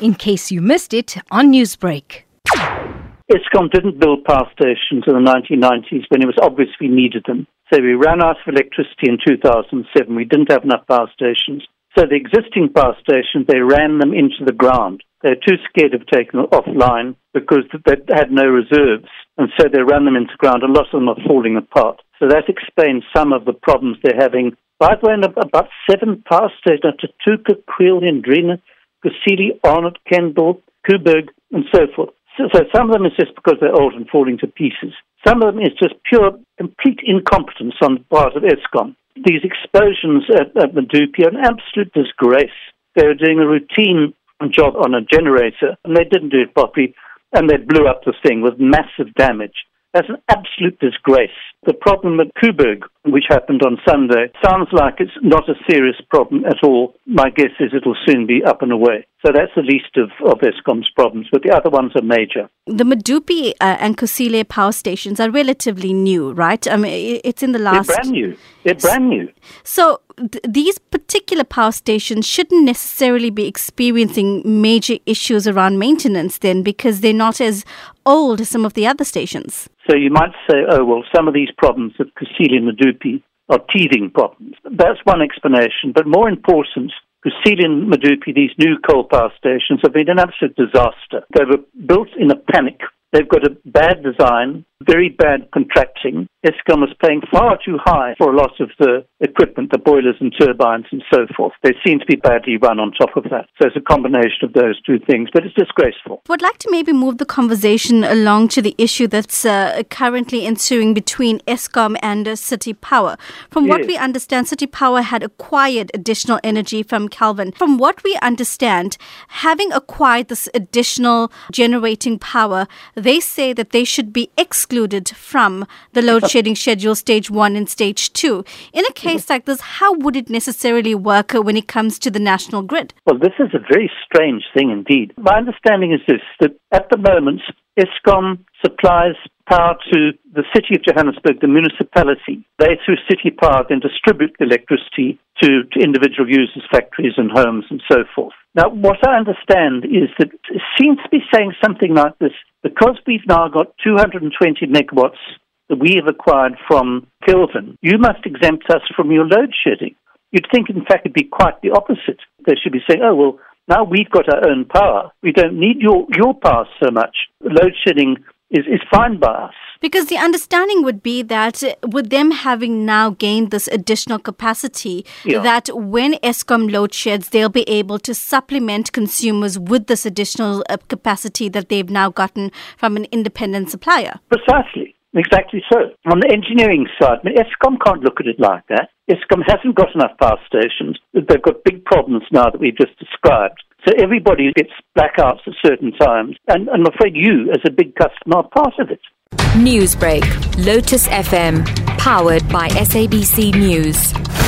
in case you missed it on Newsbreak. Eskom didn't build power stations in the 1990s when it was obvious we needed them. So we ran out of electricity in 2007. We didn't have enough power stations. So the existing power stations, they ran them into the ground. They're too scared of taking them offline because they had no reserves. And so they ran them into the ground. A lot of them are falling apart. So that explains some of the problems they're having. By the way, about seven power stations, Tutuka, Kriel, Hendrina, Kusile, Arnot, Kendal, Koeberg, and so forth. So, so some of them is just because they're old and falling to pieces. Some of them is just pure, complete incompetence on the part of Eskom. These explosions at, at Medupi are an absolute disgrace. They were doing a routine job on a generator, and they didn't do it properly, and they blew up the thing with massive damage. That's an absolute disgrace. The problem at Koeberg, which happened on Sunday, sounds like it's not a serious problem at all. My guess is it'll soon be up and away. So that's the least of, of Eskom's problems, but the other ones are major. The Medupi uh, and Kusile power stations are relatively new, right? I mean, it's in the last. They're brand new. They're brand new. So th- these particular power stations shouldn't necessarily be experiencing major issues around maintenance then because they're not as old as some of the other stations. So you might say, oh, well, some of these problems at Kusile and Medupi are teething problems. That's one explanation. But more important, Kusile and Medupi, these new coal power stations, have been an absolute disaster. They were built in a panic. They've got a bad design very bad contracting. Eskom is paying far too high for a lot of the equipment, the boilers and turbines and so forth. They seem to be badly run on top of that. So it's a combination of those two things, but it's disgraceful. I'd like to maybe move the conversation along to the issue that's uh, currently ensuing between Eskom and uh, City Power. From what we understand, City Power had acquired additional energy from Kelvin. From what we understand, having acquired this additional generating power, they say that they should be excluded excluded from the load shedding schedule stage one and stage two. In a case like this, how would it necessarily work when it comes to the national grid? Well, this is a very strange thing indeed. My understanding is this that at the moment, Eskom supplies power to the city of Johannesburg, the municipality. They, through city power, then distribute electricity to, to individual users, factories, and homes, and so forth. Now, what I understand is that it seems to be saying something like this because we've now got 220 megawatts that we have acquired from Kelvin, you must exempt us from your load shedding. You'd think, in fact, it'd be quite the opposite. They should be saying, oh, well, now we've got our own power. We don't need your, your power so much. Load shedding is, is fine by us. Because the understanding would be that with them having now gained this additional capacity, yeah. that when Eskom load sheds, they'll be able to supplement consumers with this additional uh, capacity that they've now gotten from an independent supplier. Precisely. Exactly so. On the engineering side, I mean, Eskom can't look at it like that. Eskom hasn't got enough power stations. They've got big problems now that we've just described. So everybody gets blackouts at certain times. And I'm afraid you, as a big customer, are part of it. Newsbreak, Lotus FM, powered by SABC News.